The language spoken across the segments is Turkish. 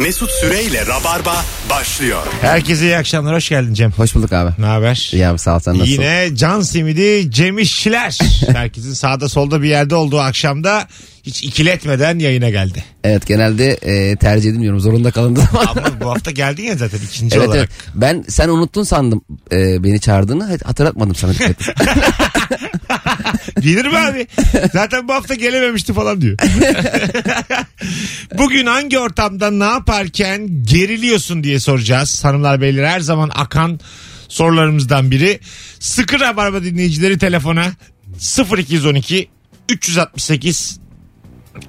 Mesut Süreyle Rabarba başlıyor. Herkese iyi akşamlar. Hoş geldin Cem. Hoş bulduk abi. Ne haber? İyi abi sağ ol sen nasılsın? Yine can simidi Cem İşçiler. Herkesin sağda solda bir yerde olduğu akşamda hiç ikiletmeden yayına geldi. Evet genelde e, tercih edilmiyorum zorunda kalındığı zaman. Ama bu hafta geldin ya zaten ikinci evet, olarak. evet. Ben sen unuttun sandım e, beni çağırdığını. Hatırlatmadım sana. Gelir mi abi? Zaten bu hafta gelememişti falan diyor. Bugün hangi ortamda ne yaparken geriliyorsun diye soracağız. Hanımlar beyler her zaman akan sorularımızdan biri. Sıkı rabarba dinleyicileri telefona 0212 368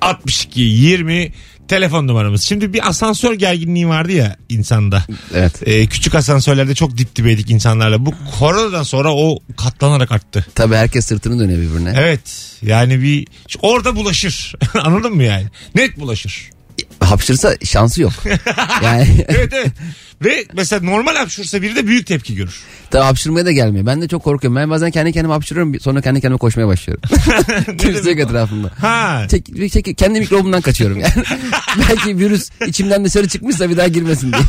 62 20 telefon numaramız. Şimdi bir asansör gerginliği vardı ya insanda. evet. Ee, küçük asansörlerde çok dip dibeydik insanlarla. Bu koronadan sonra o katlanarak arttı. Tabii herkes sırtını dönüyor birbirine. Evet. Yani bir orada bulaşır. Anladın mı yani? Net bulaşır. Hapşırsa şansı yok. yani Evet evet. Ve mesela normal hapşursa biri de büyük tepki görür. tabii hapşırmaya da gelmiyor. Ben de çok korkuyorum. Ben bazen kendi kendime hapşırıyorum sonra kendi kendime koşmaya başlıyorum. Yok etrafımda. Ha. Çek, çek, kendi mikrobumdan kaçıyorum yani. Belki virüs içimden dışarı çıkmışsa bir daha girmesin diye.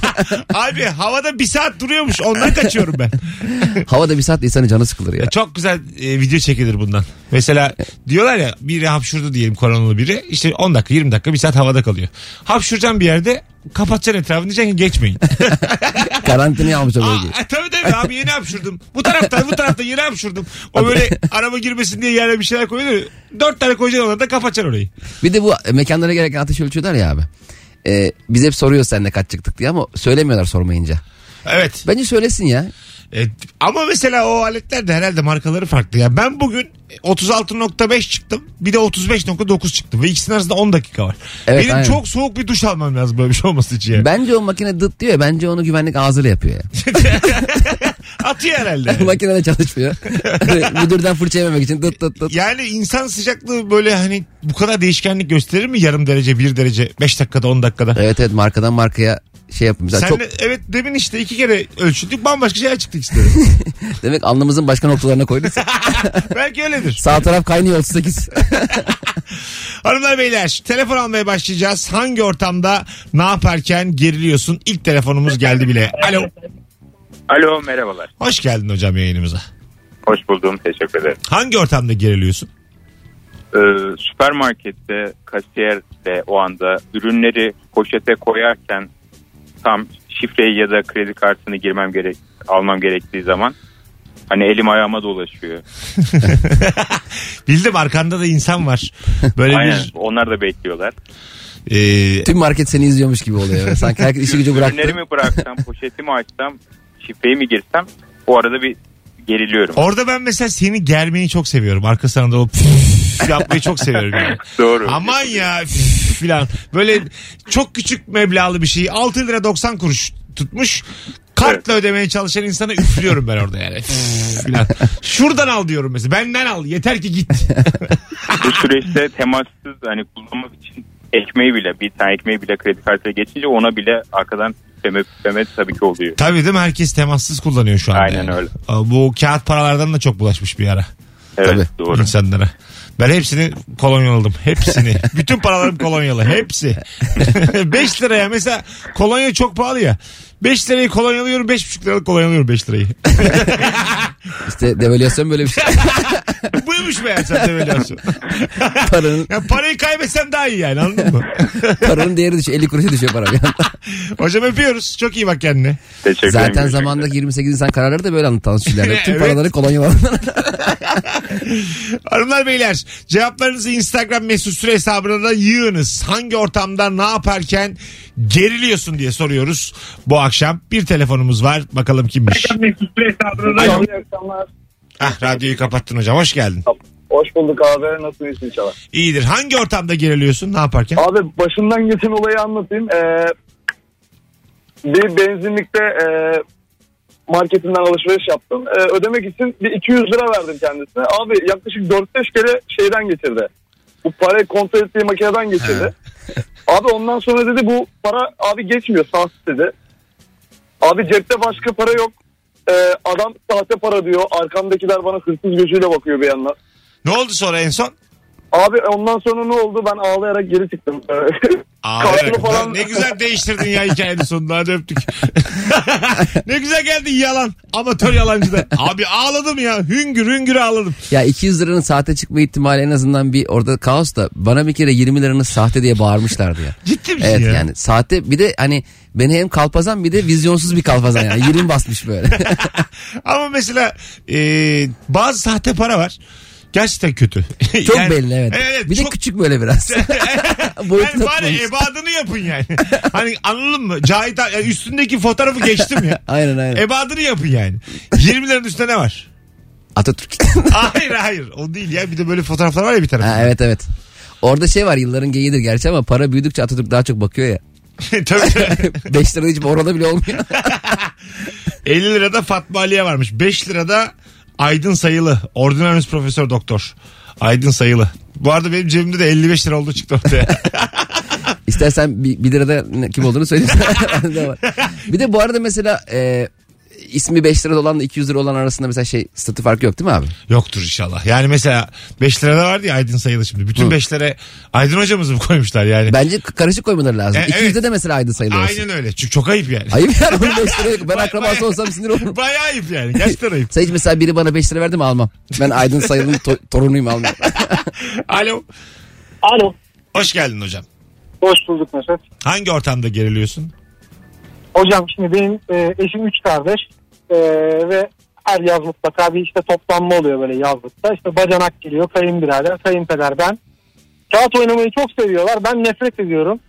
Abi havada bir saat duruyormuş. Ondan kaçıyorum ben. Havada bir saat insanın canı sıkılır ya. Çok güzel e, video çekilir bundan. Mesela diyorlar ya biri hapşurdu diyelim koronalı biri. İşte 10 dakika 20 dakika bir saat havada kalıyor. Hapşuracaksın bir yerde kapatacaksın etrafını diyeceksin ki geçmeyin. Karantinaya almış o Aa, bölgeyi. e, tabii tabii abi yeni hapşurdum. Bu taraftan bu taraftan yeni hapşurdum. O böyle araba girmesin diye yerine bir şeyler koyuyor. Dört tane koyacaksın onları da kapatacaksın orayı. Bir de bu mekanlara gereken ateş ölçüyorlar ya abi. Ee, biz hep soruyoruz seninle kaç çıktık diye ama söylemiyorlar sormayınca. Evet. Bence söylesin ya. E, ama mesela o aletler de herhalde markaları farklı. Ya ben bugün 36.5 çıktım. Bir de 35.9 çıktım. Ve ikisinin arasında 10 dakika var. Evet, Benim aynen. çok soğuk bir duş almam lazım böyle bir şey olması için. yani. Bence o makine dıt diyor ya bence onu güvenlik ağzıyla yapıyor ya. Atıyor herhalde. makine de çalışmıyor. Müdürden fırça yememek için dıt dıt dıt. Yani insan sıcaklığı böyle hani bu kadar değişkenlik gösterir mi? Yarım derece, bir derece, 5 dakikada, 10 dakikada. Evet evet markadan markaya şey yapın. Mesela Sen çok, evet demin işte iki kere ölçüldük bambaşka şeyler çıktı işte. demek alnımızın başka noktalarına koyduk. Belki öyledir. Sağ taraf kaynıyor 38. Hanımlar beyler telefon almaya başlayacağız. Hangi ortamda ne yaparken geriliyorsun? İlk telefonumuz geldi bile. Alo. Alo merhabalar. Hoş geldin hocam yayınımıza. Hoş buldum teşekkür ederim. Hangi ortamda geriliyorsun? Ee, süpermarkette kasiyer de o anda ürünleri poşete koyarken tam şifreyi ya da kredi kartını girmem gerek almam gerektiği zaman hani elim ayağıma dolaşıyor. Bildim arkanda da insan var. Böyle Aynen bir onlar da bekliyorlar. e, Tüm market seni izliyormuş gibi oluyor. Sanki herkes işi gücü bıraktı. Ürünlerimi bıraksam poşetimi açsam şifreyi mi girsem o arada bir geriliyorum. orada ben mesela seni germeyi çok seviyorum. Arkasından da o yapmayı çok seviyorum. Yani. Doğru. Aman ya filan. Böyle çok küçük meblağlı bir şeyi 6 lira 90 kuruş tutmuş. Kartla ödemeye çalışan insana üflüyorum ben orada yani. Filan. Şuradan al diyorum mesela. Benden al. Yeter ki git. Bu süreçte temassız hani kullanmak için ekmeği bile bir tane ekmeği bile kredi kartıyla geçince ona bile arkadan üfleme üfleme tabii ki oluyor. Tabii değil mi? Herkes temassız kullanıyor şu anda. Aynen yani. öyle. Bu kağıt paralardan da çok bulaşmış bir ara. Evet Tabii. doğru. insanlara. Ben hepsini kolonyaladım. Hepsini. Bütün paralarım kolonyalı. Hepsi. 5 liraya mesela kolonya çok pahalı ya. 5 lirayı kolonyalıyorum 5,5 liralık kolonyalıyorum 5 lirayı. İşte devalüasyon böyle bir şey. Buymuş meğer sen devalüasyon. paranın, ya parayı kaybetsem daha iyi yani anladın mı? paranın değeri düşüyor. 50 kuruşa düşüyor para bir anda. Hocam öpüyoruz. Çok iyi bak kendine. Teşekkür ederim. Zaten üzere. 28 insan kararları da böyle anlatan şeyler. Tüm Evet. paraları kolonyalarından. Hanımlar beyler cevaplarınızı Instagram mesut süre hesabına da yığınız. Hangi ortamda ne yaparken geriliyorsun diye soruyoruz bu akşam. Bir telefonumuz var. Bakalım kimmiş. Alo. Ah radyoyu kapattın hocam. Hoş geldin. Hoş bulduk abi. Nasılsın iyisin inşallah? İyidir. Hangi ortamda geriliyorsun? Ne yaparken? Abi başımdan geçen olayı anlatayım. Ee, bir benzinlikte e, marketinden alışveriş yaptım. Ee, ödemek için bir 200 lira verdim kendisine. Abi yaklaşık 4-5 kere şeyden geçirdi. Bu parayı kontrol ettiği makineden geçirdi. abi ondan sonra dedi bu para abi geçmiyor sahte dedi. Abi cepte başka para yok. Ee, adam sahte para diyor. Arkamdakiler bana hırsız gözüyle bakıyor bir yandan. Ne oldu sonra en son? Abi ondan sonra ne oldu? Ben ağlayarak geri çıktım. Ağlayarak. Falan- Ne güzel değiştirdin ya hikayenin sonunda hadi öptük. ne güzel geldin yalan. Amatör yalancı da. Abi ağladım ya. Hüngür hüngür ağladım. Ya 200 liranın sahte çıkma ihtimali en azından bir orada kaos da bana bir kere 20 liranın sahte diye bağırmışlardı ya. Ciddi misin Evet ya? yani sahte bir de hani beni hem kalpazan bir de vizyonsuz bir kalpazan yani 20 basmış böyle. Ama mesela e, bazı sahte para var. Gerçekten kötü. Çok Yani- belli evet. Evet, bir de çok- küçük böyle biraz. yani Boyutunu bari tutmamış. ebadını yapın yani. hani anladın mı? Cahit yani üstündeki fotoğrafı geçtim ya. aynen aynen. Ebadını yapın yani. 20 liranın üstünde ne var? Atatürk. Hayır hayır o değil ya. Bir de böyle fotoğraflar var ya bir tarafında. ha, evet evet. Orada şey var yılların geyiğidir gerçi ama para büyüdükçe Atatürk daha çok bakıyor ya. tabii tabii. 5 lirada hiç orada bile olmuyor. 50 lirada Fatma Aliye varmış. 5 lirada Aydın Sayılı. Ordinarius Profesör Doktor. Aydın Sayılı. Bu arada benim cebimde de 55 lira olduğu çıktı ortaya. İstersen bir, bir lirada kim olduğunu söyleyeyim. Bir de bu arada mesela e, ismi 5 lira olanla 200 lira olan arasında mesela şey statü farkı yok değil mi abi? Yoktur inşallah. Yani mesela 5 lirada vardı ya Aydın Sayılı şimdi. Bütün 5 lira Aydın hocamızı mı koymuşlar yani? Bence karışık koymaları lazım. E, 200'de evet. de mesela ayda sayılı olsun. Aynen öyle. Çünkü çok ayıp yani. Ayıp yani onun 5 lira yok. Ben Bay- akrabası bay- olsam sinir olurum. Bayağı ayıp yani. Gerçekten ayıp. Sen hiç mesela biri bana 5 lira verdi mi almam. Ben Aydın Sayılı'nın to- torunuyum almam. Alo. Alo. Hoş geldin hocam. Hoş bulduk Mesut. Hangi ortamda geriliyorsun? Hocam şimdi benim e, eşim üç kardeş e, ve her yaz mutlaka bir işte toplanma oluyor böyle yazlıkta. İşte bacanak geliyor, kayınbirader, kayınpeder ben. Kağıt oynamayı çok seviyorlar. Ben nefret ediyorum.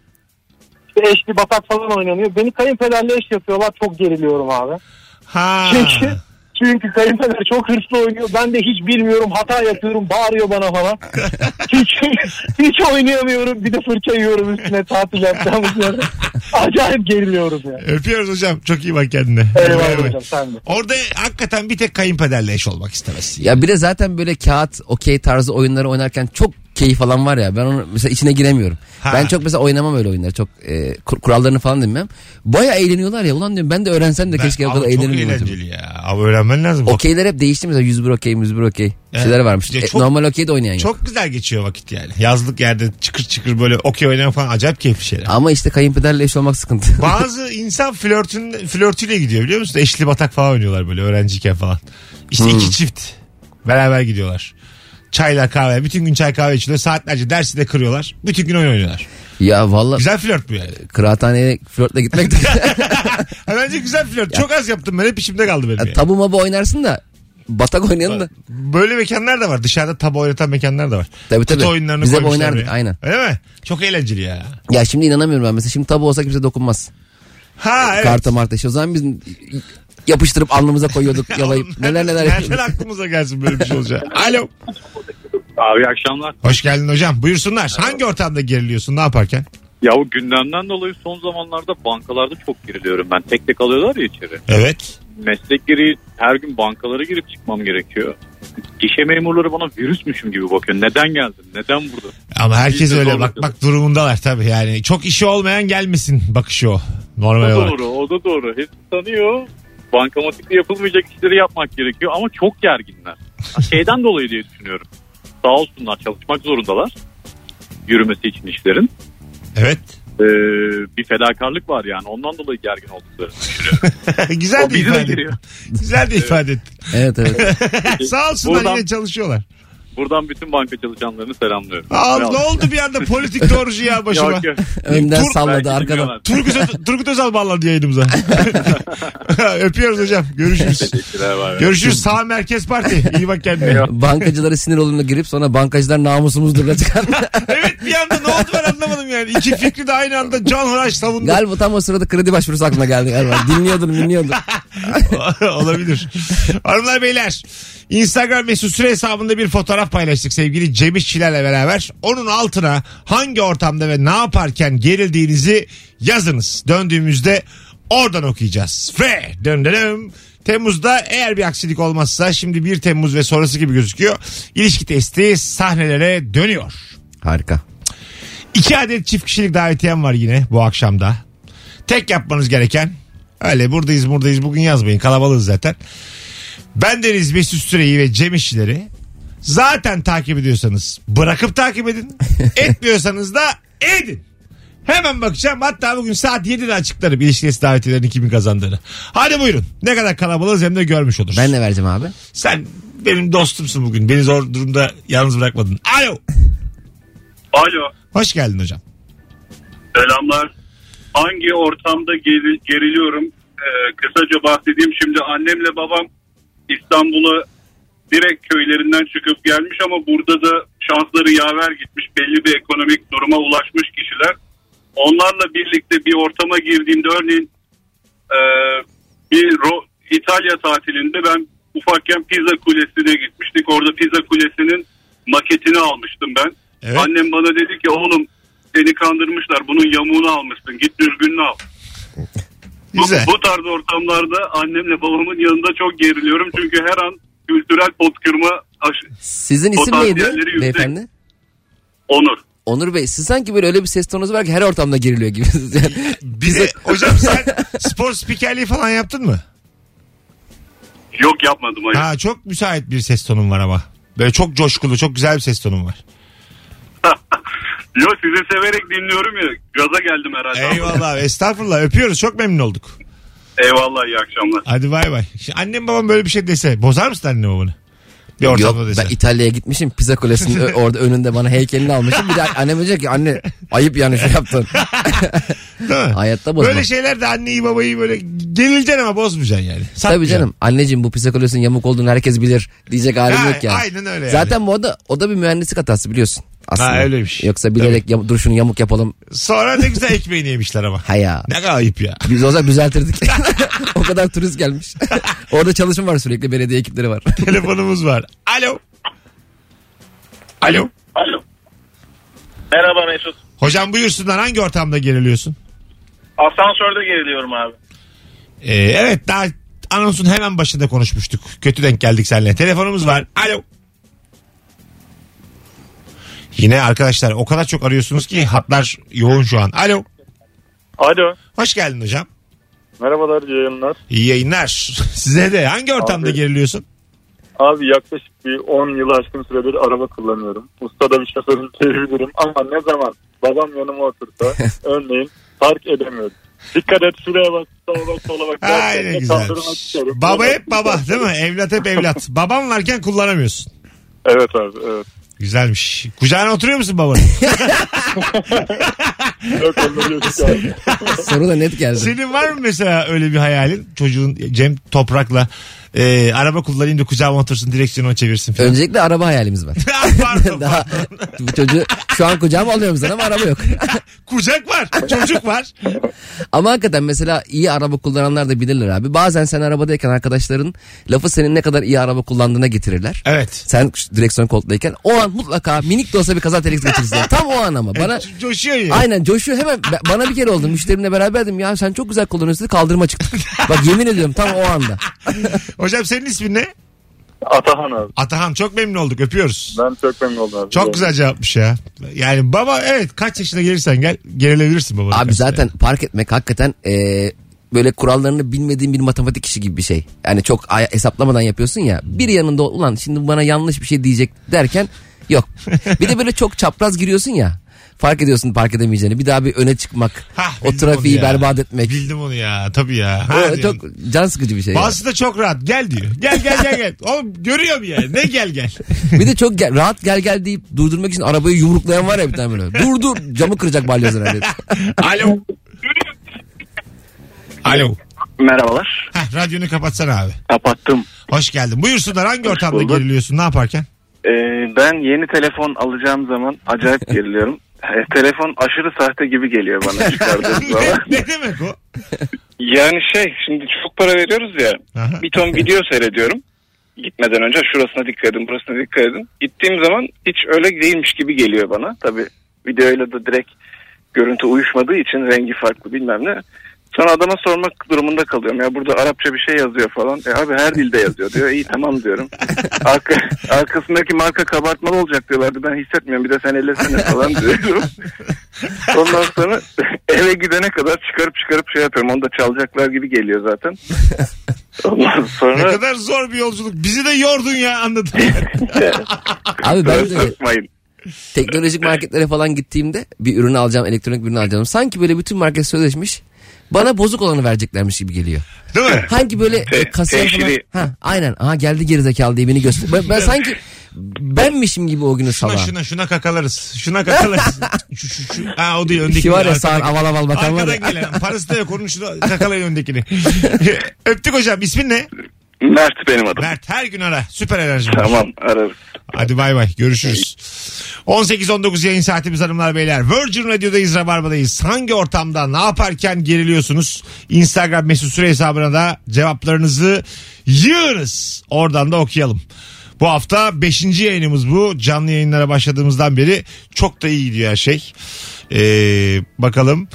İşte eşli batak falan oynanıyor. Beni kayınpederle eş yapıyorlar. Çok geriliyorum abi. Ha. Çünkü çünkü kayınpeder çok hırslı oynuyor. Ben de hiç bilmiyorum. Hata yapıyorum. Bağırıyor bana falan. hiç, hiç oynayamıyorum. Bir de fırça yiyorum üstüne tatil yapacağımız yerde. Acayip geriliyorum ya. Öpüyoruz hocam. Çok iyi bak kendine. Eyvallah hocam sen de. Orada hakikaten bir tek kayınpederle eş olmak istemezsin. ya bir de zaten böyle kağıt okey tarzı oyunları oynarken çok keyif alan var ya ben onu mesela içine giremiyorum. Ha. Ben çok mesela oynamam öyle oyunları. Çok e, kur- kurallarını falan bilmem. Baya eğleniyorlar ya. Ulan diyorum ben de öğrensem de keşke o kadar çok eğlenirdim. eğlenceli ya. Ama öğrenmen lazım. Okeyler hep değişti mesela 101 okey 101 okey. Evet. şeyler varmış. Ya E, çok- normal okey de oynayan yok. Çok güzel geçiyor vakit yani. Yazlık yerde çıkır çıkır böyle okey oynayan falan acayip keyifli şeyler. Ama işte kayınpederle eş olmak sıkıntı. Bazı insan flörtün, flörtüyle gidiyor biliyor musun? Eşli batak falan oynuyorlar böyle öğrenciyken falan. İşte iki çift beraber gidiyorlar. Çayla kahve. Bütün gün çay kahve içiliyor. Saatlerce dersi de kırıyorlar. Bütün gün oyun oynuyorlar. ya valla Güzel flört bu yani. kıraathaneye flörtle gitmek de Ha, bence güzel flört. Çok az yaptım ben. Hep içimde kaldı benim. yani. tabu mabu oynarsın da batak oynayanı da. Böyle mekanlar da var. Dışarıda tabu oynatan mekanlar da var. Tabii Kutu tabii. oyunlarını Biz hep koymuşlar oynardık aynen. Öyle mi? Çok eğlenceli ya. Ya şimdi inanamıyorum ben mesela şimdi tabu olsa kimse dokunmaz. Ha evet. Karta marta işte o zaman biz yapıştırıp alnımıza koyuyorduk yalayıp neler neler Nereden yapıyorduk. aklımıza gelsin böyle bir şey olacak. Alo. Abi iyi akşamlar. Hoş geldin hocam. Buyursunlar. Hangi ortamda geriliyorsun? Ne yaparken? Ya o gündemden dolayı son zamanlarda bankalarda çok geriliyorum ben. Tek tek alıyorlar ya içeri. Evet. Meslek gereği her gün bankalara girip çıkmam gerekiyor. Gişe memurları bana virüsmüşüm gibi bakıyor. Neden geldin? Neden burada? Ama herkes Biz de öyle zorla bak bak durumundalar tabii yani. Çok işi olmayan gelmesin bakışı o. Normal O da olarak. doğru, o da doğru. Hepsi tanıyor. Bankamatikte yapılmayacak işleri yapmak gerekiyor ama çok gerginler. Şeyden dolayı diye düşünüyorum. Sağ olsunlar çalışmak zorundalar. Yürümesi için işlerin. Evet. Ee, bir fedakarlık var yani. Ondan dolayı gergin olduklarını düşünüyorum. Güzel O de bize de ifade ettin. giriyor. Güzel de ifade ettin. Evet evet. Sağ olsunlar Buradan- yine çalışıyorlar. Buradan bütün banka çalışanlarını selamlıyorum. Aa, Bravo. ne oldu bir anda politik doğrucu ya başıma. Yok, yok. Önden Tur- salladı arkadan. Turgut, Öz- Turgut Özal bağlandı yayınımıza. Öpüyoruz hocam. Görüşürüz. Görüşürüz. Sağ Merkez Parti. İyi bak kendine. Bankacılara sinir olduğunda girip sonra bankacılar namusumuzdur çıkan. evet bir anda ne oldu ben anlamadım yani. İki fikri de aynı anda Can Hıraş savundu. galiba tam o sırada kredi başvurusu aklına geldi galiba. Dinliyordun dinliyordun. Olabilir. Hanımlar beyler Instagram mesut süre hesabında bir fotoğraf paylaştık sevgili Cem İşçilerle beraber. Onun altına hangi ortamda ve ne yaparken gerildiğinizi yazınız. Döndüğümüzde oradan okuyacağız. Ve dön dön. Temmuz'da eğer bir aksilik olmazsa şimdi 1 Temmuz ve sonrası gibi gözüküyor. İlişki testi sahnelere dönüyor. Harika. İki adet çift kişilik davetiyem var yine bu akşamda. Tek yapmanız gereken öyle buradayız buradayız bugün yazmayın kalabalığız zaten. Ben Deniz Mesut Süreyi ve Cem İşçileri Zaten takip ediyorsanız bırakıp takip edin. Etmiyorsanız da edin. Hemen bakacağım. Hatta bugün saat 7'de açıklarım ilişkisi davetiyelerini kimin kazandığını. Hadi buyurun. Ne kadar kalabalığız hem de görmüş oluruz. Ben ne vereceğim abi? Sen benim dostumsun bugün. Beni zor durumda yalnız bırakmadın. Alo. Alo. Hoş geldin hocam. Selamlar. Hangi ortamda geri- geriliyorum? Ee, kısaca bahsedeyim. Şimdi annemle babam İstanbul'a direkt köylerinden çıkıp gelmiş ama burada da şansları yaver gitmiş. Belli bir ekonomik duruma ulaşmış kişiler. Onlarla birlikte bir ortama girdiğimde örneğin e, bir Ro- İtalya tatilinde ben ufakken Pizza Kulesi'ne gitmiştik. Orada Pizza Kulesi'nin maketini almıştım ben. Evet. Annem bana dedi ki oğlum seni kandırmışlar bunun yamuğunu almışsın git düzgününü al. Bu, bu tarz ortamlarda annemle babamın yanında çok geriliyorum çünkü her an kültürel pot kırma Sizin isim neydi yüksek. beyefendi? onur. Onur Bey siz sanki böyle öyle bir ses tonunuz var ki her ortamda geriliyor gibi. Yani Bize hocam sen spor spikerliği falan yaptın mı? Yok yapmadım hayır. Ha çok müsait bir ses tonun var ama. Böyle çok coşkulu, çok güzel bir ses tonun var. Yok sizi severek dinliyorum ya gaza geldim herhalde. Eyvallah. Estağfurullah. Öpüyoruz. Çok memnun olduk. Eyvallah iyi akşamlar. Hadi bay bay. Şimdi annem babam böyle bir şey dese bozar mısın anne babanı? Bir Yok ben İtalya'ya gitmişim pizza kulesinin ö- orada önünde bana heykelini almışım. Bir de annem diyecek ki anne ayıp yani şu yaptın. Değil mi? Hayatta bozma. Böyle şeyler de anneyi babayı böyle gerileceksin ama bozmayacaksın yani. Tabii Satmayacaksın. canım anneciğim bu pizza kulesinin yamuk olduğunu herkes bilir diyecek halim Ha, yok yani. aynen öyle yani. Zaten bu da, o da bir mühendislik hatası biliyorsun. Aslında. Ha, öyleymiş. Yoksa bilerek yam- dur şunu yamuk yapalım. Sonra ne güzel ekmeğini yemişler ama. Ha ya. Ne kadar ayıp ya. Biz olsak düzeltirdik. o kadar turist gelmiş. Orada çalışım var sürekli belediye ekipleri var. Telefonumuz var. Alo. Alo. Alo. Merhaba Mesut. Hocam buyursunlar hangi ortamda geriliyorsun? Asansörde geriliyorum abi. Ee, evet daha anonsun hemen başında konuşmuştuk. Kötü denk geldik seninle. Telefonumuz var. Alo. Yine arkadaşlar o kadar çok arıyorsunuz ki hatlar yoğun şu an. Alo. Alo. Hoş geldin hocam. Merhabalar iyi yayınlar. İyi yayınlar. Size de hangi ortamda Abi. geriliyorsun? Abi yaklaşık bir 10 yılı aşkın süredir araba kullanıyorum. Usta da bir şoförüm diyebilirim ama ne zaman babam yanıma otursa örneğin park edemiyorum. Dikkat et şuraya bak sola bak sola bak. Ay ne Derken güzel. Baba hep baba değil mi? Evlat hep evlat. Babam varken kullanamıyorsun. Evet abi evet. Güzelmiş. Kucağına oturuyor musun babanın? Yok. Soru da net geldi. Senin var mı mesela öyle bir hayalin? Çocuğun Cem Toprak'la e, araba kullanayım da kucağıma otursun direksiyonu çevirsin falan. Öncelikle araba hayalimiz var. pardon, Daha bu çocuğu şu an kucağıma alıyorum sana ama araba yok. Kucak var. Çocuk var. Ama hakikaten mesela iyi araba kullananlar da bilirler abi. Bazen sen arabadayken arkadaşların lafı senin ne kadar iyi araba kullandığına getirirler. Evet. Sen direksiyon koltuğundayken o an mutlaka minik de olsa bir kaza tehlikesi geçirirsin. Tam o an ama. Bana Co- Coşuyor ya. Aynen coşuyor hemen Ba- bana bir kere oldu müşterimle beraberdim ya sen çok güzel kullanıyorsun dedi, kaldırıma çıktım. Bak yemin ediyorum tam o anda. Hocam senin ismin ne? Atahan abi. Atahan çok memnun olduk öpüyoruz. Ben çok memnun oldum abi. Çok güzel cevapmış ya. Yani baba evet kaç yaşına gelirsen gel gerilebilirsin baba. Abi zaten park etmek hakikaten e, böyle kurallarını bilmediğin bir matematik işi gibi bir şey. Yani çok hesaplamadan yapıyorsun ya. Bir yanında ulan şimdi bana yanlış bir şey diyecek derken yok. Bir de böyle çok çapraz giriyorsun ya. Fark ediyorsun park edemeyeceğini. Bir daha bir öne çıkmak. Hah, o trafiği berbat etmek. Bildim onu ya tabii ya. O Ha, çok can sıkıcı bir şey. Bazısı da çok rahat. Gel diyor. Gel gel gel gel. Oğlum görüyorum ya. Ne gel gel. Bir de çok gel- rahat gel gel deyip durdurmak için arabayı yumruklayan var ya bir tane böyle. Dur dur camı kıracak balyoz herhalde. Alo. Alo. Merhabalar. Heh, radyonu kapatsana abi. Kapattım. Hoş geldin. Buyursunlar hangi ortamda bulduk. geriliyorsun? Ne yaparken? Ee, ben yeni telefon alacağım zaman acayip geriliyorum. Ee, telefon aşırı sahte gibi geliyor bana çıkardığım zaman. ne, ne demek o? Yani şey şimdi çok para veriyoruz ya. Aha. Bir ton video seyrediyorum. Gitmeden önce şurasına dikkat edin burasına dikkat edin. Gittiğim zaman hiç öyle değilmiş gibi geliyor bana. Tabi videoyla da direkt görüntü uyuşmadığı için rengi farklı bilmem ne. Sonra adama sormak durumunda kalıyorum. Ya burada Arapça bir şey yazıyor falan. E abi her dilde yazıyor diyor. İyi tamam diyorum. Arka, arkasındaki marka kabartmalı olacak diyorlardı. Ben hissetmiyorum. Bir de sen ellesene falan diyorum. Ondan sonra eve gidene kadar çıkarıp çıkarıp şey yapıyorum. Onu da çalacaklar gibi geliyor zaten. Ondan Ne sonra kadar zor bir yolculuk. Bizi de yordun ya anladım. Abi ben de sokmayın. teknolojik marketlere falan gittiğimde bir ürünü alacağım, elektronik bir ürünü alacağım. Sanki böyle bütün market sözleşmiş. Bana bozuk olanı vereceklermiş gibi geliyor. Değil mi? Hangi böyle e, kasiyer falan. teşhiri. Ha, aynen. Aha geldi gerizekalı diye beni göster. Ben, ben sanki benmişim gibi o günü Şuna sabah. şuna şuna kakalarız. Şuna kakalarız. şu, şu, şu. Ha o değil öndeki. Şey var ya sağ aval aval bakan var Arkadan ya. gelen. Parası da yok onun şunu kakalayın öndekini. Öptük hocam. İsmin ne? Mert benim adım. Mert her gün ara. Süper enerji. var. Tamam ararız. Hadi bay bay. Görüşürüz. 18-19 yayın saatimiz hanımlar beyler. Virgin Radio'dayız Rabarba'dayız. Hangi ortamda ne yaparken geriliyorsunuz? Instagram mesut süre hesabına da cevaplarınızı yığınız. Oradan da okuyalım. Bu hafta 5. yayınımız bu. Canlı yayınlara başladığımızdan beri çok da iyi gidiyor her şey. Ee, bakalım.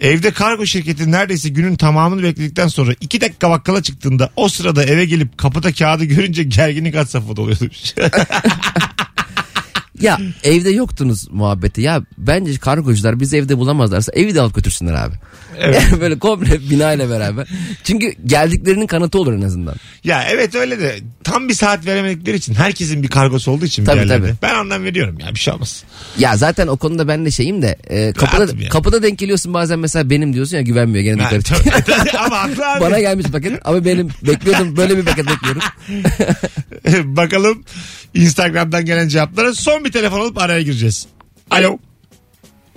Evde kargo şirketi neredeyse günün tamamını bekledikten sonra iki dakika bakkala çıktığında o sırada eve gelip kapıda kağıdı görünce gerginlik had safhada oluyordu. Ya evde yoktunuz muhabbeti. Ya bence kargocular bizi evde bulamazlarsa evi de alıp götürsünler abi. Yani böyle komple bina ile beraber. Çünkü geldiklerinin kanıtı olur en azından. Ya evet öyle de tam bir saat veremedikleri için herkesin bir kargosu olduğu için bir Tabii, yerlerde. tabii. Ben ondan veriyorum ya bir şey olmaz. Ya zaten o konuda ben de şeyim de e, kapıda yani. kapıda denk geliyorsun bazen mesela benim diyorsun ya güvenmiyor gene Ha, tabii, tabii. Ama haklı abi. Bana gelmiş paket ama benim bekliyordum böyle bir paket bekliyorum. Bakalım Instagram'dan gelen cevaplara son bir telefon alıp araya gireceğiz. Alo.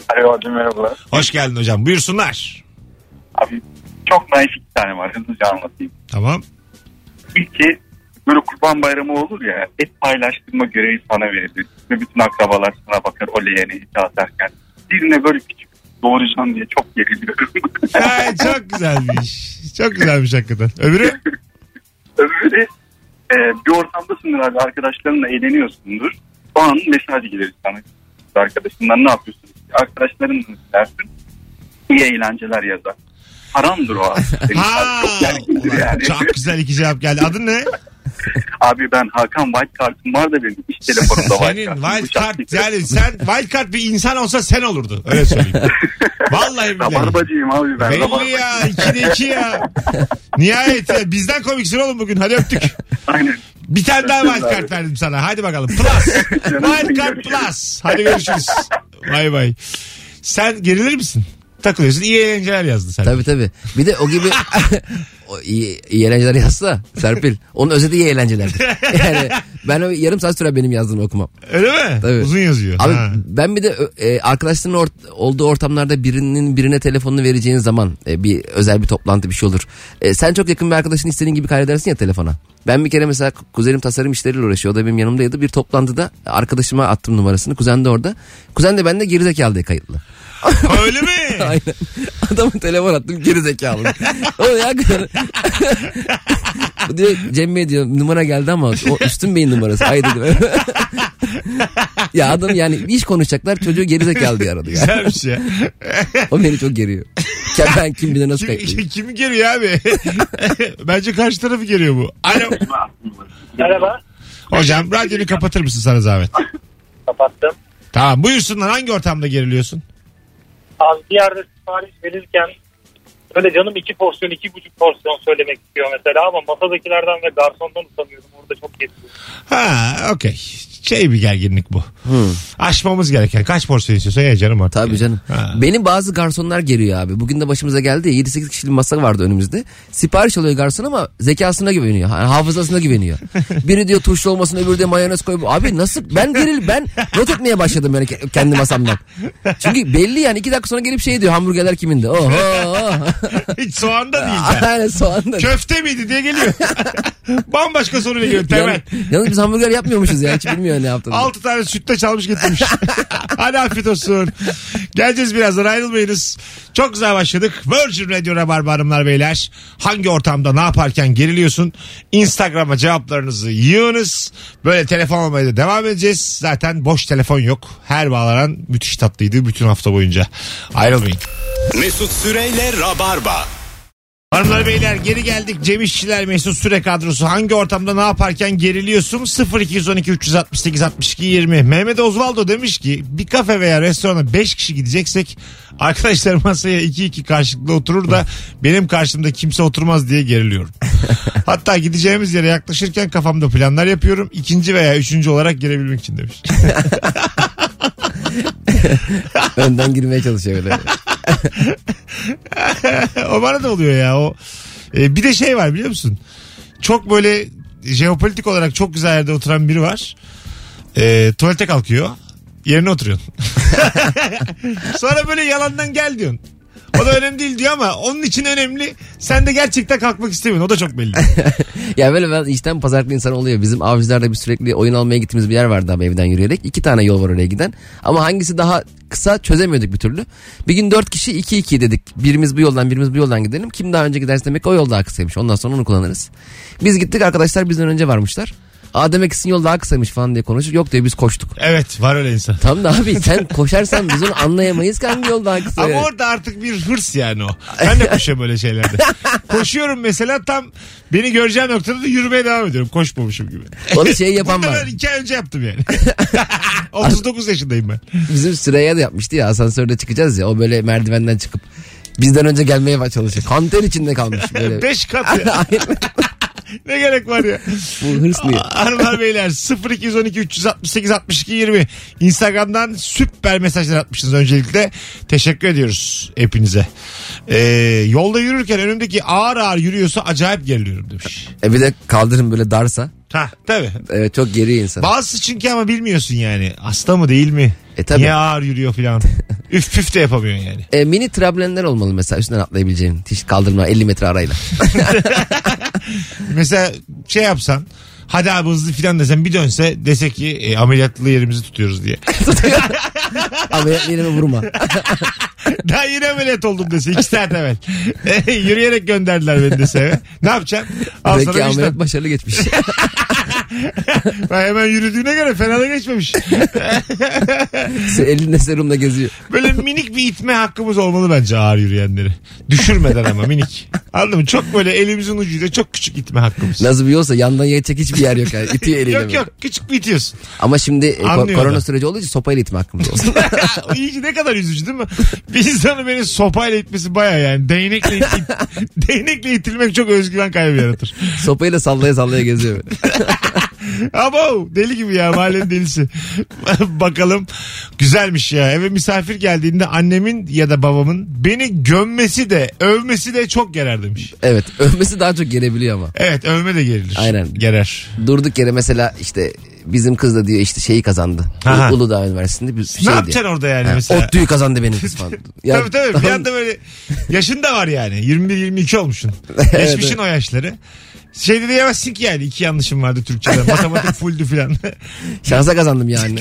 Alo hocam merhabalar. Hoş geldin hocam. Buyursunlar. Abi çok naif iki tane var hızlıca anlatayım. Tamam. İlki böyle kurban bayramı olur ya et paylaştırma görevi sana verilir. Ve bütün akrabalar sana bakar o leğeni eti atarken. Birine böyle küçük doğuracağım diye çok geriliyorum. Ha, çok güzelmiş. Çok güzelmiş hakikaten. Öbürü? Öbürü e, bir ortamdasındır abi arkadaşlarınla eğleniyorsundur. O an mesaj gelir sana. Arkadaşından ne yapıyorsun? Arkadaşlarınla dersin. İyi eğlenceler yazar. Haramdır o Ha, çok yani. çok güzel iki cevap geldi. Adın ne? Abi ben Hakan White Card'ım var da benim iş telefonumda White Senin Card'ım. wild Bıçak card yani sen wild card bir insan olsa sen olurdu. Öyle söyleyeyim. Vallahi billahi. Rabarbacıyım abi ben. Belli rabarbacıyım. ya. İkide iki ya. Nihayet ya. Bizden komiksin oğlum bugün. Hadi öptük. Aynen. Bir tane daha wild Öpüyoruz card verdim sana. Hadi bakalım. Plus. wild card plus. Hadi görüşürüz. Bay bay. Sen gerilir misin? Takılıyorsun. İyi eğlenceler yazdı sen. Tabii tabii. Bir de o gibi o iyi, iyi eğlenceler yazsa Serpil. Onun özeti iyi eğlencelerdir. Yani ben o yarım saat sürer benim yazdığımı okumam. Öyle mi? Tabii. Uzun yazıyor. Abi Ha. ben bir de e, arkadaşların ort- olduğu ortamlarda birinin birine telefonunu vereceğin zaman e, bir özel bir toplantı bir şey olur. E, sen çok yakın bir arkadaşın istediğin gibi kaydedersin ya telefona. Ben bir kere mesela kuzenim tasarım işleriyle uğraşıyor. O da benim yanımdaydı. Bir toplantıda arkadaşıma attım numarasını. Kuzen de orada. Kuzen de bende gerizekalı diye kayıtlı. Öyle mi? Aynen. Adamın telefon attım gerizekalı. o ya Bu diyor Cem Bey diyor numara geldi ama o üstün beyin numarası. Ay dedim. ya adam yani iş konuşacaklar çocuğu gerizekalı diye aradı ya. Güzelmiş ya. O beni çok geriyor. Kim, ben kim bilir nasıl Kim, kayıtlıyım. kimi geliyor abi? Bence karşı tarafı geliyor bu. Alo. Merhaba. Hocam radyonu kapatır mısın sana zahmet? Kapattım. Tamam buyursunlar hangi ortamda geriliyorsun? Abi bir yerde sipariş verirken böyle canım iki porsiyon iki buçuk porsiyon söylemek istiyor mesela ama masadakilerden ve garsondan utanıyorum. Orada çok geçiyor. Ha okey. Şey bir gerginlik bu. Aşmamız gereken kaç porsiyon istiyorsa ye canım artık. Tabii canım. Ha. Benim bazı garsonlar geliyor abi. Bugün de başımıza geldi ya 7-8 kişilik masa vardı önümüzde. Sipariş alıyor garson ama zekasına güveniyor. Yani hafızasına güveniyor. Biri diyor turşu olmasın öbürü de mayonez koy. Abi nasıl ben geril ben not etmeye başladım yani ke- kendi masamdan. Çünkü belli yani iki dakika sonra gelip şey diyor hamburgerler kimindi. Oho. Hiç soğanda değil. Aynen soğan da. Köfte miydi diye geliyor. Bambaşka soru geliyor temel. Yani, yalnız biz hamburger yapmıyormuşuz ya. Hiç bilmiyor ne yaptığını. Altı tane sütte çalmış getirmiş. Hadi afiyet olsun. Geleceğiz birazdan ayrılmayınız. Çok güzel başladık. Virgin Radio Rabarba Hanımlar Beyler. Hangi ortamda ne yaparken geriliyorsun? Instagram'a cevaplarınızı yığınız. Böyle telefon almaya da devam edeceğiz. Zaten boş telefon yok. Her bağlanan müthiş tatlıydı bütün hafta boyunca. Ayrılmayın. Mesut Süreyle Rabarba. Hanımlar beyler geri geldik. Cem İşçiler Mesut Süre kadrosu. Hangi ortamda ne yaparken geriliyorsun? 0212 368 62 20. Mehmet Osvaldo demiş ki bir kafe veya restorana 5 kişi gideceksek arkadaşlar masaya 2-2 karşılıklı oturur da benim karşımda kimse oturmaz diye geriliyorum. Hatta gideceğimiz yere yaklaşırken kafamda planlar yapıyorum. İkinci veya üçüncü olarak girebilmek için demiş. Önden girmeye çalışıyor öyle. o bana da oluyor ya. O e, bir de şey var biliyor musun? Çok böyle jeopolitik olarak çok güzel yerde oturan biri var. E, tuvalete kalkıyor. Yerine oturuyorsun. Sonra böyle yalandan gel diyorsun. O da önemli değil diyor ama onun için önemli. Sen de gerçekten kalkmak istemiyorsun. O da çok belli. ya böyle ben işten pazarlıklı insan oluyor. Bizim avcılarda bir sürekli oyun almaya gittiğimiz bir yer vardı abi evden yürüyerek. İki tane yol var oraya giden. Ama hangisi daha kısa çözemiyorduk bir türlü. Bir gün dört kişi iki iki dedik. Birimiz bu yoldan birimiz bu yoldan gidelim. Kim daha önce giderse demek o yol daha kısaymış. Ondan sonra onu kullanırız. Biz gittik arkadaşlar bizden önce varmışlar. Aa demek sizin yol daha kısaymış falan diye konuşup yok diyor biz koştuk. evet var öyle insan. Tamam da abi sen koşarsan biz onu anlayamayız ki hangi yol daha kısa. Ama yani. orada artık bir hırs yani o. Ben de koşuyorum böyle şeylerde. Koşuyorum mesela tam beni göreceğim noktada da yürümeye devam ediyorum. Koşmamışım gibi. Onu şey yapan Bunu var. ben iki ay önce yaptım yani. 39 yaşındayım ben. Bizim Süreyya da yapmıştı ya asansörde çıkacağız ya o böyle merdivenden çıkıp bizden önce gelmeye çalışıyor. Kanter içinde kalmış böyle. 5 kat ya. Ne gerek var ya. Bu hırslı. Hanımlar beyler 0212 368 62 20 Instagram'dan süper mesajlar atmışsınız öncelikle. Teşekkür ediyoruz hepinize. Ee, yolda yürürken önümdeki ağır ağır yürüyorsa acayip geriliyorum demiş. E bir de kaldırım böyle darsa. Ha tabii. Evet çok geriyor insan. Bazısı çünkü ama bilmiyorsun yani. Hasta mı değil mi? E tabii. Niye ağır yürüyor falan. üf püf de yapamıyorsun yani. E, mini trablenler olmalı mesela üstünden atlayabileceğin. Hiç kaldırma 50 metre arayla. Mesela şey yapsan hadi abi hızlı filan desen bir dönse dese ki e, ameliyatlı yerimizi tutuyoruz diye. Ameliyat yerime vurma. Daha yeni ameliyat oldum dese iki saat evvel. Yürüyerek gönderdiler beni dese eve. Ne? Al sana Belki vicdan. ameliyat başarılı geçmiş. Ha, hemen yürüdüğüne göre fena da geçmemiş. Elinde serumla geziyor. Böyle minik bir itme hakkımız olmalı bence ağır yürüyenleri. Düşürmeden ama minik. Anladın mı? Çok böyle elimizin ucuyla çok küçük itme hakkımız. Nasıl bir yolsa yandan yetecek hiçbir yer yok yani. İtiyor eliyle. Yok böyle. yok küçük bir itiyorsun. Ama şimdi e, ko- korona da. süreci olduğu için sopayla itme hakkımız olsun. o iyice ne kadar üzücü değil mi? Bir insanın beni sopayla itmesi baya yani. Değnekle, it, değnekle itilmek çok özgüven kaybı yaratır. Sopayla sallaya sallaya geziyor. Abo deli gibi ya mahallenin delisi. Bakalım güzelmiş ya. Eve misafir geldiğinde annemin ya da babamın beni gömmesi de övmesi de çok gerer demiş. Evet övmesi daha çok gelebiliyor ama. Evet övme de gerilir. Aynen. Gerer. Durduk yere mesela işte bizim kız da diyor işte şeyi kazandı. Aha. Ulu- Uludağ Üniversitesi'nde bir şey ne yapacaksın orada yani Ha, mesela? ODTÜ'yü kazandı benim kız falan. Ya, tabii tabii bir anda böyle yaşın da var yani 21-22 olmuşsun. Geçmişin evet. o yaşları. Şey de diyemezsin ki yani iki yanlışım vardı Türkçe'de. Matematik fulldü filan. Şansa kazandım yani.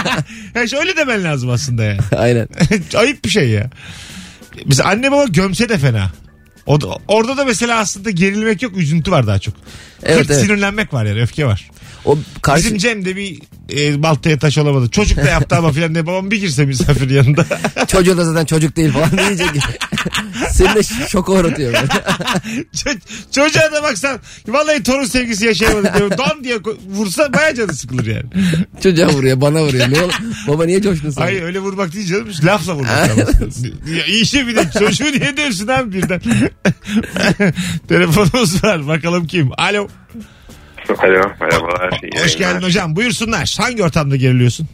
yani şöyle demen lazım aslında yani. Aynen. Ayıp bir şey ya. Mesela anne baba gömse de fena. O da, orada da mesela aslında gerilmek yok üzüntü var daha çok. Evet, Kırk evet. sinirlenmek var yani öfke var. O karşı Bizim Cem de bir e, baltaya taş olamadı. Çocuk da yaptı ama filan diye babam bir girse misafir yanında. çocuğu da zaten çocuk değil falan deyince seni de şoka uğratıyor. çocuğa da baksan vallahi torun sevgisi yaşayamadık diyor. Don diye ko- vursa baya canı sıkılır yani. Çocuğa vuruyor bana vuruyor. Ne ol Baba niye coştun sen? Hayır öyle vurmak değil canım. Lafla vurmak ya, işe bir de çocuğu niye dövsün abi birden. Telefonumuz var. Bakalım kim? Alo. Alo merhabalar. iyi Hoş geldin hocam. Buyursunlar. Hangi ortamda geriliyorsun?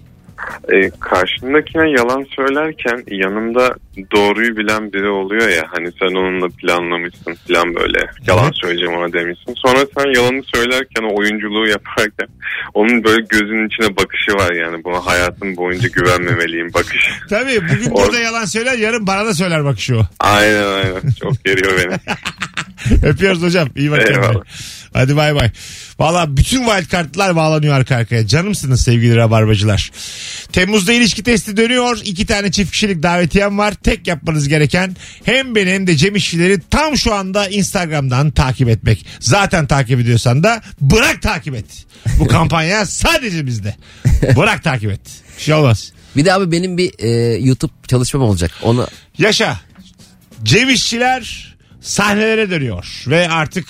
Ee, karşımdakine yalan söylerken yanımda doğruyu bilen biri oluyor ya hani sen onunla planlamışsın plan böyle yalan Evet. söyleyeceğim ona demişsin. Sonra sen yalanı söylerken o oyunculuğu yaparken onun böyle gözünün içine bakışı var yani buna hayatım boyunca güvenmemeliyim bakışı. Tabii bugün burada yalan söyler yarın bana da söyler bak şu. aynen aynen çok geriyor beni. Öpüyoruz hocam. İyi bak kendine. Eyvallah. Hadi bay bay. Valla bütün wild kartlar bağlanıyor arka arkaya. Canımsınız sevgili rabarbacılar. Temmuz'da ilişki testi dönüyor. İki tane çift kişilik davetiyem var. Tek yapmanız gereken hem beni hem de Cem İşçileri tam şu anda Instagram'dan takip etmek. Zaten takip ediyorsan da bırak takip et. Bu kampanya sadece bizde. Bırak takip et. Bir şey olmaz. Bir de abi benim bir e, YouTube çalışmam olacak. Onu Yaşa. Cem İşçiler sahnelere dönüyor. Ve artık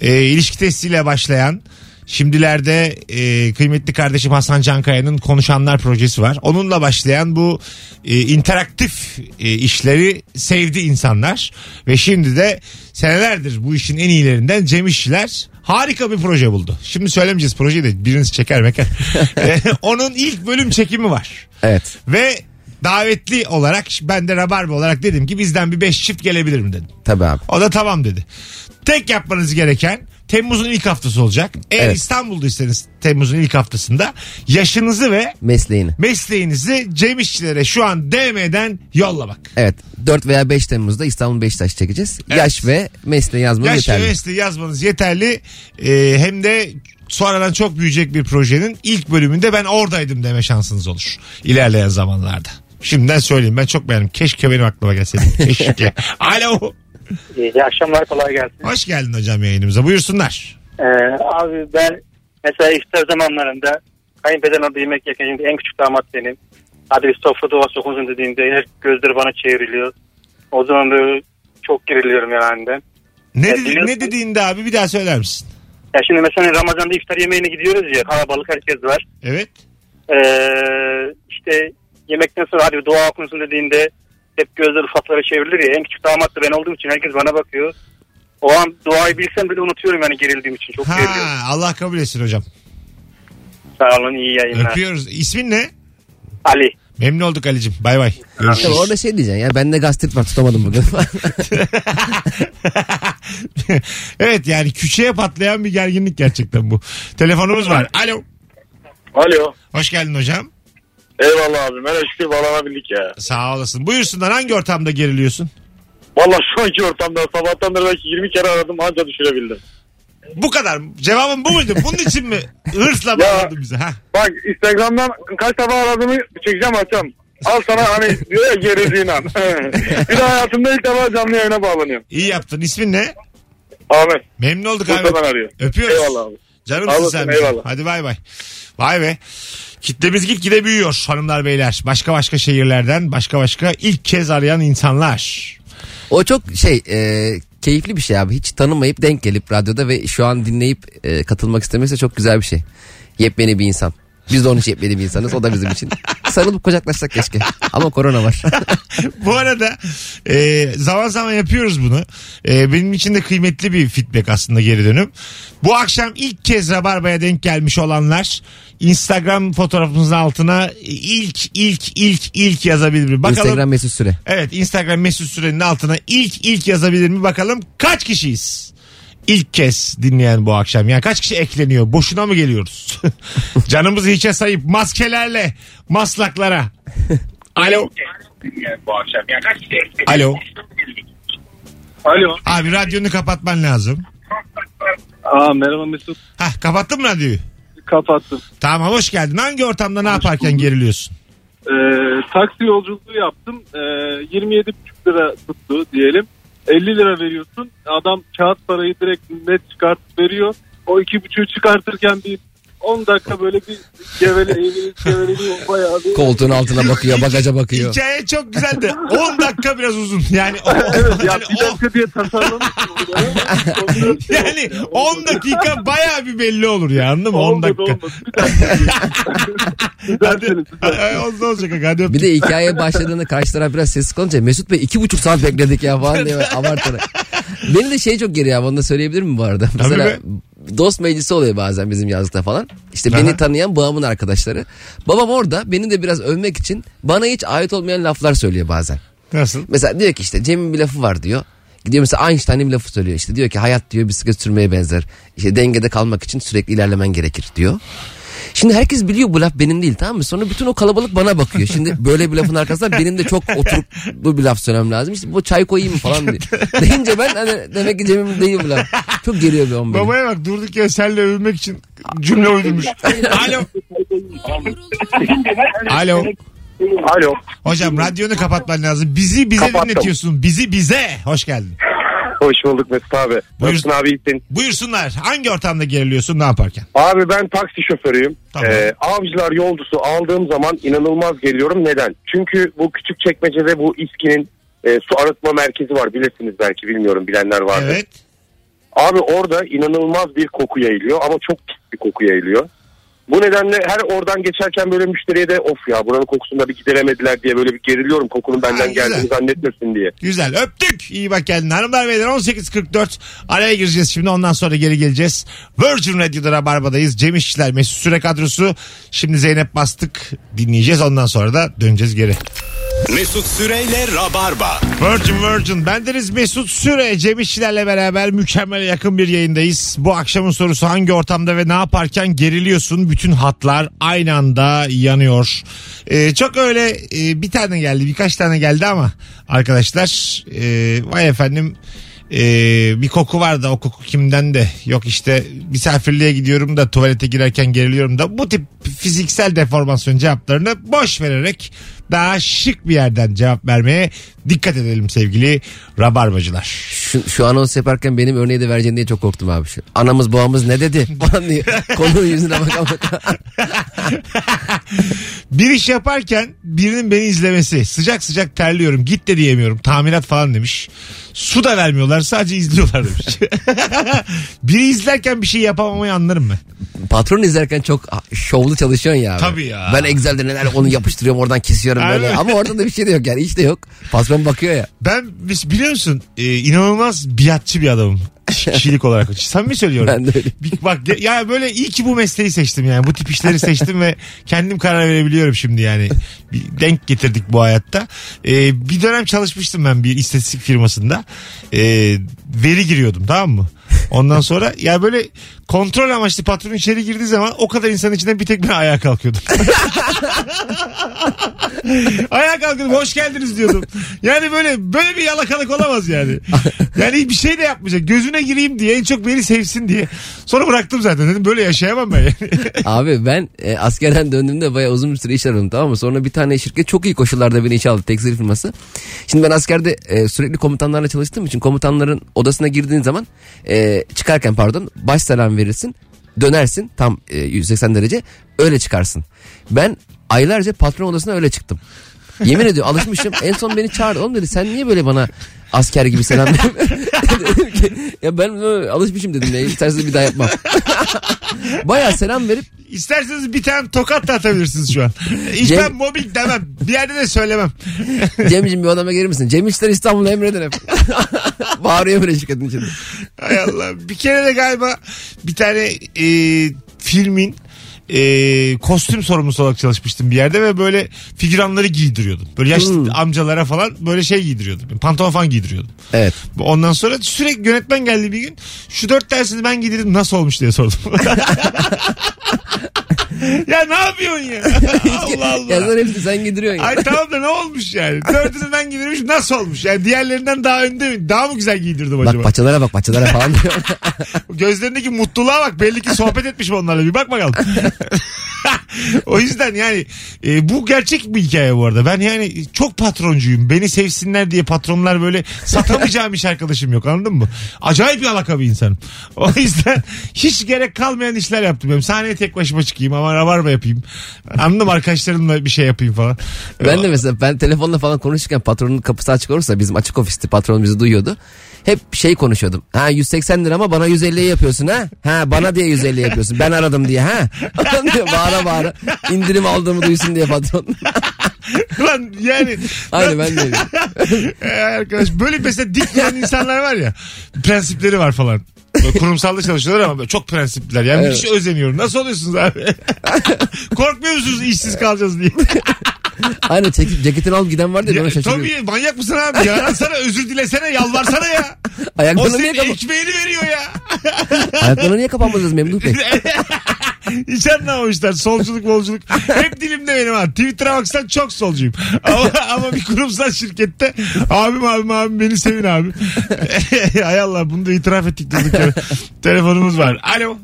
e, ilişki testiyle başlayan Şimdilerde e, kıymetli kardeşim Hasan Cankaya'nın Konuşanlar projesi var. Onunla başlayan bu e, interaktif e, işleri sevdi insanlar. Ve şimdi de senelerdir bu işin en iyilerinden Cem İşçiler harika bir proje buldu. Şimdi söylemeyeceğiz projeyi de biriniz çeker meker. E, Onun ilk bölüm çekimi var. Evet. Ve davetli olarak ben de Rabarba olarak dedim ki bizden bir beş çift gelebilir mi dedim. Tabii abi. O da tamam dedi. Tek yapmanız gereken Temmuz'un ilk haftası olacak. Eğer Evet. İstanbul'daysanız Temmuz'un ilk haftasında yaşınızı ve Mesleğini. mesleğinizi Cem İşçilere şu an DM'den yollamak. Evet. 4 veya 5 Temmuz'da İstanbul Beşiktaş çekeceğiz. Evet. Yaş ve mesleği yazmanız Yaş ve yeterli. mesleği yazmanız yeterli. Ee, hem de sonradan çok büyüyecek bir projenin ilk bölümünde ben oradaydım deme şansınız olur. İlerleyen zamanlarda. Şimdiden söyleyeyim ben çok beğendim. Keşke benim aklıma gelseydi. Keşke. Alo. İyi akşamlar kolay gelsin. Hoş geldin hocam yayınımıza. Buyursunlar. Ee, abi ben mesela iftar zamanlarında kayınpederin orada yemek yerken şimdi en küçük damat benim. Hadi bir sofra duası okunsun dediğinde her gözleri bana çevriliyor. O zaman böyle çok geriliyorum yani ben. Ne, Ya dedi- ne dediğinde abi bir daha söyler misin? Ya şimdi mesela Ramazan'da iftar yemeğine gidiyoruz ya kalabalık herkes var. Evet. Ee, işte yemekten sonra hadi bir dua okunsun dediğinde hep gözler ufaklara çevrilir ya. En küçük damat da ben olduğum için herkes bana bakıyor. O an duayı bilsem bile unutuyorum yani gerildiğim için. Çok geriliyorum. Ha, Allah kabul etsin hocam. Sağ olun iyi yayınlar. Öpüyoruz. İsmin ne? Ali. Memnun olduk Ali'cim. Bay bay. Görüşürüz. Tabii orada şey diyeceksin ya bende gastrit var tutamadım bugün. evet yani küçüğe patlayan bir gerginlik gerçekten bu. Telefonumuz var. Alo. Alo. Hoş geldin hocam. Eyvallah abi. Ben şükür bağlanabildik ya. Sağ olasın. Buyursunlar hangi ortamda geriliyorsun? Valla şu anki ortamda sabahtan beri belki 20 kere aradım anca düşürebildim. Bu kadar. Cevabın bu muydu? Bunun için mi hırsla bağladın bize? Ha? Bak Instagram'dan kaç defa aradığımı çekeceğim açacağım. Al sana hani diyor ya gerildiğin an. bir de hayatımda ilk defa canlı yayına bağlanıyorum. İyi yaptın. İsmin ne? Ahmet. Memnun olduk abi. Bursa'dan arıyor. Öpüyoruz. Eyvallah abi. Canımsın Olasın, sen bizim. eyvallah. Hadi bay bay. Vay be. Kitlemiz gitgide büyüyor hanımlar beyler. Başka başka şehirlerden başka başka ilk kez arayan insanlar. o çok şey e, keyifli bir şey abi. Hiç tanımayıp denk gelip radyoda ve şu an dinleyip e, katılmak istemesi çok güzel bir şey. Yepyeni bir insan. Biz de onun için yepyeni bir insanız. O da bizim için. Sarılıp kucaklaşsak keşke. Ama korona var. Bu arada e, zaman zaman yapıyoruz bunu. E, benim için de kıymetli bir feedback aslında geri dönüm. Bu akşam ilk kez Rabarba'ya denk gelmiş olanlar Instagram fotoğrafımızın altına ilk ilk ilk ilk yazabilir mi? Bakalım. Instagram mesut süre. Evet Instagram mesut sürenin altına ilk ilk yazabilir mi? Bakalım kaç kişiyiz? İlk kez dinleyen bu akşam. Yani kaç kişi ekleniyor? Boşuna mı geliyoruz? Canımızı hiçe sayıp maskelerle maslaklara. Alo. Alo. Alo. Abi radyonu kapatman lazım. Aa, merhaba Mesut. Hah kapattın mı radyoyu? Kapattım. Tamam hoş geldin. Hangi ortamda ne yaparken geriliyorsun? Ee, taksi yolculuğu yaptım. Ee, 27,5 lira tuttu diyelim. 50 lira veriyorsun. Adam kağıt parayı direkt net çıkartıp veriyor. O 2,5'ü çıkartırken bir 10 dakika böyle bir gevele eğilip geveleniyor bayağı bir. Koltuğun altına bakıyor, bagaja bakıyor. Hikaye çok güzel de 10 dakika biraz uzun. Yani o, Evet ya yani, bir o- dakika diye tasarlamışsım. orada. yani 10 dakika baya bir belli olur ya anladın mı? 10 Olmadı dakika. olmadı. Hadi, olsun olacak hadi. Bir de hikaye başladığında karşı taraf biraz sessiz kalınca Mesut Bey iki buçuk saat bekledik ya falan diye abartarak. Beni de şey çok geriyor abi onu da söyleyebilir miyim bu arada? Mesela be. Dost meclisi oluyor bazen bizim yazlıkta falan. İşte Aha. beni tanıyan babamın arkadaşları. Babam orada beni de biraz övmek için bana hiç ait olmayan laflar söylüyor bazen. Nasıl? Mesela diyor ki işte Cem'in bir lafı var diyor. Gidiyor mesela Einstein'ın bir lafı söylüyor. İşte diyor ki hayat diyor bisiklet sürmeye benzer. İşte dengede kalmak için sürekli ilerlemen gerekir diyor. Şimdi herkes biliyor bu laf benim değil tamam mı? Sonra bütün o kalabalık bana bakıyor. Şimdi böyle bir lafın arkasından benim de çok oturup bu bir laf söylemem lazım. İşte bu çay koyayım mı falan diye. Deyince ben hani demek ki Cem'in değil bu laf. Çok geriyor bir on beni. Babaya bak durduk ya senle övülmek için cümle uydurmuş. Alo. Alo. Alo. Hocam radyonu kapatman lazım. Bizi bize Kapattım. dinletiyorsun. Bizi bize. Hoş geldin. Hoş bulduk Mesut abi. Buyur. Nasılsın abi iyisin? Buyursunlar. Hangi ortamda geriliyorsun ne yaparken? Abi ben taksi şoförüyüm. Tamam. Ee, avcılar yolcusu aldığım zaman inanılmaz geliyorum. Neden? Çünkü bu küçük çekmecede bu İSKİ'nin e, su arıtma merkezi var. Bilirsiniz belki bilmiyorum bilenler vardır. Evet. Abi orada inanılmaz bir koku yayılıyor ama çok pis bir koku yayılıyor. Bu nedenle her oradan geçerken böyle müşteriye de of ya buranın kokusunu da bir gideremediler diye böyle bir geriliyorum kokunun benden güzel. geldiğini zannetmesin diye. Güzel öptük. İyi bak kendine. Hanımlar beyler 18.44 araya gireceğiz şimdi ondan sonra geri geleceğiz. Virgin Radio'da Rabarba'dayız. Cem İşçiler Mesut Süre kadrosu. Şimdi Zeynep Bastık dinleyeceğiz ondan sonra da döneceğiz geri. Mesut Süreyle Rabarba. Virgin Virgin. Bendeniz Mesut Süre. Cem İşçilerle beraber mükemmele yakın bir yayındayız. Bu akşamın sorusu hangi ortamda ve ne yaparken geriliyorsun? Bütün hatlar aynı anda yanıyor. Ee, çok öyle e, bir tane geldi birkaç tane geldi ama arkadaşlar e, vay efendim e, bir koku var da o koku kimden de yok işte misafirliğe gidiyorum da tuvalete girerken geriliyorum da bu tip fiziksel deformasyon cevaplarını boş vererek daha şık bir yerden cevap vermeye dikkat edelim sevgili rabarbacılar. Şu, şu anons yaparken benim örneği de vereceğin diye çok korktum abi. Şu, Anamız babamız ne dedi? Konunun yüzüne baka baka. Bir iş yaparken birinin beni izlemesi. Sıcak sıcak terliyorum. Git de diyemiyorum. Tamirat falan demiş. Su da vermiyorlar. Sadece izliyorlar demiş. Biri izlerken bir şey yapamamayı anlarım ben. Patron izlerken çok şovlu çalışıyorsun ya. abi. Tabii ya. Ben Excel'de neler onu yapıştırıyorum oradan kesiyorum böyle. Aynen. Ama orada da bir şey de yok yani hiç de yok. Patron bakıyor ya. Ben biz- biliyor musun e, inanılmaz biatçı bir adamım. Kişilik olarak. Samimi söylüyorum. Ben de öyle. Bir- bak ya böyle iyi ki bu mesleği seçtim yani. Bu tip işleri seçtim ve kendim karar verebiliyorum şimdi yani. Bir denk getirdik bu hayatta. Ee, bir dönem çalışmıştım ben bir istatistik firmasında. Ee, veri giriyordum tamam mı? Ondan sonra ya böyle kontrol amaçlı patron içeri girdiği zaman o kadar insanın içinden bir tek ben ayağa kalkıyordum. ayağa kalkıyordum hoş geldiniz diyordum. Yani böyle böyle bir yalakalık olamaz yani. Yani bir şey de yapmayacak. Gözüne gireyim diye en çok beni sevsin diye. Sonra bıraktım zaten dedim böyle yaşayamam ben yani. Abi ben e, askerden döndüğümde bayağı uzun bir süre iş aradım tamam mı? Sonra bir tane şirket çok iyi koşullarda beni işe aldı tekstil firması. Şimdi ben askerde e, sürekli komutanlarla çalıştığım için komutanların odasına girdiğin zaman e, çıkarken pardon baş selam verirsin. Dönersin tam e, 180 derece öyle çıkarsın. Ben aylarca patron odasına öyle çıktım. Yemin ediyorum alışmışım. En son beni çağırdı. Oğlum dedi sen niye böyle bana asker gibi selam dedim ki ya ben alışmışım dedim ya isterseniz bir daha yapmam. Bayağı selam verip İsterseniz bir tane tokat da atabilirsiniz şu an. Hiç Cem- ben mobbing demem. Bir yerde de söylemem. Cem'ciğim bir odama gelir misin? Cem İşler İstanbul'u emredin hep. Bağırıyor böyle şirketin içinde. Hay Allah. Bir kere de galiba bir tane e, filmin e, kostüm sorumlusu olarak çalışmıştım bir yerde ve böyle figüranları giydiriyordum. Böyle yaşlı Hmm. amcalara falan böyle şey giydiriyordum. Pantolon falan giydiriyordum. Evet. Ondan sonra sürekli yönetmen geldi bir gün. Şu dört dersini ben giydirdim nasıl olmuş diye sordum. ya ne yapıyorsun ya? Allah Allah. Ya sen hepsini sen giydiriyorsun ya. Ay tamam da ne olmuş yani? Dördünü ben giydirmişim nasıl olmuş? Yani diğerlerinden daha önde mi? Daha mı güzel giydirdim Bak acaba? paçalara bak paçalara falan diyor. Gözlerindeki mutluluğa bak. Belli ki sohbet etmişim onlarla. Bir bak bakalım. o yüzden yani e, bu gerçek bir hikaye bu arada. Ben yani çok patroncuyum. Beni sevsinler diye patronlar böyle satamayacağım iş arkadaşım yok anladın mı? Acayip yalaka bir insanım. O yüzden hiç gerek kalmayan işler yaptım. Benim sahneye tek başıma çıkayım ama rabarba yapayım. Anladım arkadaşlarımla bir şey yapayım falan. ben de mesela ben telefonla falan konuşurken patronun kapısı açık olursa bizim açık ofisti patron bizi duyuyordu. Hep şey konuşuyordum. Ha 180 lira ama bana 150'ye yapıyorsun ha. Ha bana diye 150 yapıyorsun. Ben aradım diye ha. bağıra bağıra. indirim aldığımı duysun diye patron. Lan yani. Aynı ben de. Ee, arkadaş böyle mesela dik duran insanlar var ya prensipleri var falan. Böyle kurumsalda çalışıyorlar ama çok prensipliler. Yani Evet. müthiş özeniyorum. Nasıl oluyorsunuz abi? Korkmuyor musunuz işsiz kalacağız diye? Aynen çekip ceketini alıp giden vardı ya, ben Ya, ona şaşırıyorum. tabii manyak mısın abi? Yaransana özür dilesene yalvarsana ya. O Ayaklarını niye, senin kapa- ekmeğini veriyor ya. Ayaklarını niye kapanmadınız Memduh Bey? Hiç anlamamışlar. Solculuk molculuk. Hep dilimde benim ha. Twitter'a baksan çok solcuyum. Ama, ama bir kurumsal şirkette abim abim abim beni sevin abi. Hay Allah bunu da itiraf ettik durduk yere. Telefonumuz var. Alo.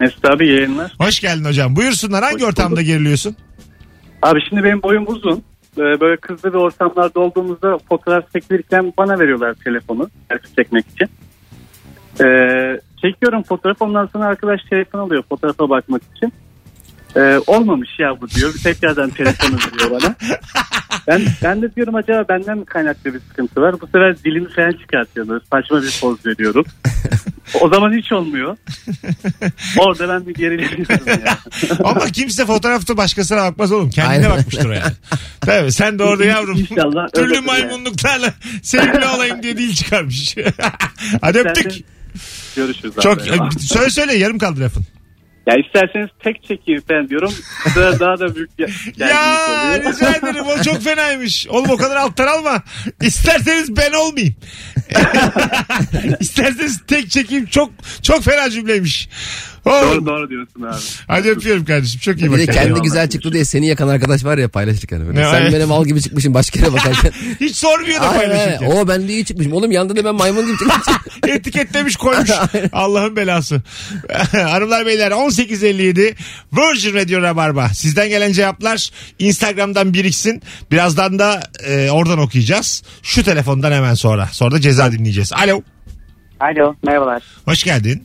Mesut abi yayınlar. Hoş geldin hocam. Buyursunlar. Hangi Hoş ortamda bulduk. geriliyorsun? Abi şimdi benim boyum uzun. Ee, Böyle kızlı bir ortamlarda olduğumuzda fotoğraf çekilirken bana veriyorlar telefonu. Selfie çekmek için. Ee, çekiyorum fotoğraf ondan sonra arkadaş telefon alıyor fotoğrafa bakmak için. Ee, olmamış ya bu diyor. Tekrardan telefonu veriyor bana. Ben, ben de diyorum acaba benden mi kaynaklı bir sıkıntı var? Bu sefer dilimi falan çıkartıyor. Böyle saçma bir poz veriyorum. O zaman hiç olmuyor. Orada ben bir gerileniyorum ya. Ama kimse fotoğrafta başkasına bakmaz oğlum. Kendine Aynen. bakmıştır o yani. Tabii sen de orada yavrum. İnşallah Türlü maymunluklarla sevgili olayım diye dil çıkarmış. Hadi öptük. Görüşürüz abi. Çok söyle söyle yarım kaldı lafın. Ya isterseniz tek çekeyim ben diyorum. Daha, daha da büyük ya, Ya oluyor. rica ederim o çok fenaymış. Oğlum o kadar alttan alma. İsterseniz ben olmayayım. İsterseniz tek çekeyim çok çok fena cümleymiş. Oğlum, Doğru doğru diyorsun abi. Hadi öpüyorum kardeşim çok iyi Bir bak. de kendine. kendi güzel çıktı diye seni yakan arkadaş var ya paylaşırken. Böyle. Ne, Sen evet. benim mal gibi çıkmışsın başka yere bakarken. Hiç sormuyor da Aynen, paylaşırken. O ben de iyi çıkmışım. Oğlum yanında da ben maymun gibi çıkmışım. Etiketlemiş koymuş. Allah'ın belası. Hanımlar beyler 18.57 Virgin Radio Rabarba. Sizden gelen cevaplar Instagram'dan biriksin. Birazdan da e, oradan okuyacağız. Şu telefondan hemen sonra. Sonra da ceza dinleyeceğiz. Alo. Alo merhabalar. Hoş geldin.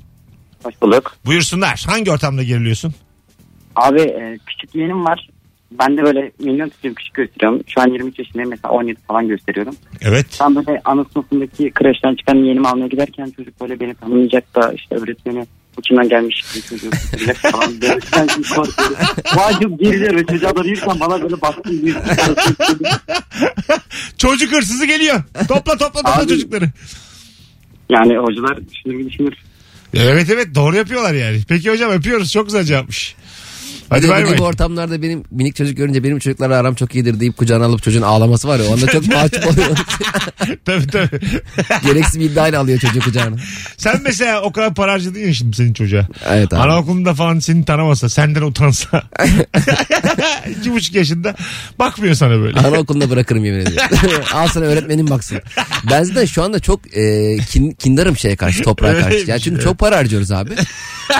Hoş bulduk. Buyursunlar. Hangi ortamda geriliyorsun? Abi e, küçük yeğenim var. Ben de böyle milyon tutuyorum küçük gösteriyorum. Şu an 23 yaşındayım mesela 17 falan gösteriyorum. Evet. Tam böyle ana sınıfındaki kreşten çıkan yeğenimi almaya giderken çocuk böyle beni tanımayacak da işte öğretmeni bu kimden gelmiş bir çocuk falan. Böyle ben şimdi korkuyorum. Vay çok geriliyorum. Çocuğa da değilsen bana böyle baktım. Bir Çocuk hırsızı geliyor. Topla topla topla Abi- çocukları. yani hocalar düşünür düşünür. Evet evet doğru yapıyorlar yani. Peki hocam öpüyoruz. Çok güzel cevapmış. Hadi de bay bu bay. ortamlarda benim minik çocuk görünce benim çocuklarla aram çok iyidir deyip kucağına alıp çocuğun ağlaması var ya. Onda çok mahcup oluyor. tabii tabii. Gereksiz bir iddiayla alıyor çocuğu kucağına. Sen mesela o kadar para harcadın ya şimdi senin çocuğa. Evet abi. Anaokulunda falan seni tanımasa, senden utansa. İki buçuk yaşında bakmıyor sana böyle. Anaokulunda bırakırım yemin ediyorum. Al sana öğretmenin baksın. Ben zaten şu anda çok e, kin, kindarım şeye karşı toprağa karşı. Yani çünkü evet. çok para harcıyoruz abi.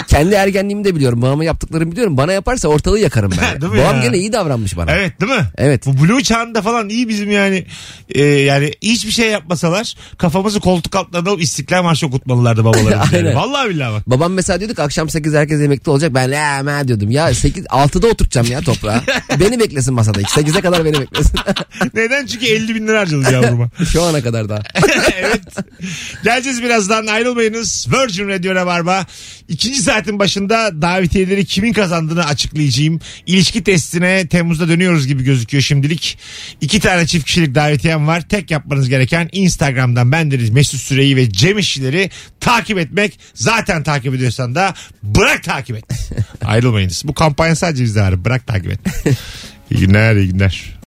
Kendi ergenliğimi de biliyorum. Babama yaptıklarımı biliyorum. Bana yaparsa ortalığı yakarım ben. Babam ya? gene iyi davranmış bana. Evet değil mi? Evet. Bu Blue çağında falan iyi bizim yani. Ee, yani hiçbir şey yapmasalar kafamızı koltuk altlarına alıp İstiklal Marşı okutmalılardı babalarımız. yani. Vallahi billahi bak. Babam mesela diyorduk akşam 8 herkes emekli olacak. Ben ma diyordum. Ya 8 6'da oturacağım ya toprağa. beni beklesin masada. 8'e kadar beni beklesin. Neden? Çünkü 50 bin lira harcadık yavruma. Şu ana kadar daha. evet. Geleceğiz birazdan ayrılmayınız. Virgin Radio Rabarba. İkinci saatin başında davetiyeleri kimin kazandığını açıklayacağım. İlişki testine Temmuz'da dönüyoruz gibi gözüküyor şimdilik. İki tane çift kişilik davetiyem var. Tek yapmanız gereken Instagram'dan bendeniz Mesut Süreyi ve Cem İşçileri takip etmek. Zaten takip ediyorsan da bırak takip et. Ayrılmayınız. Bu kampanya sadece bizde var. Bırak takip et. İyi günler, iyi günler.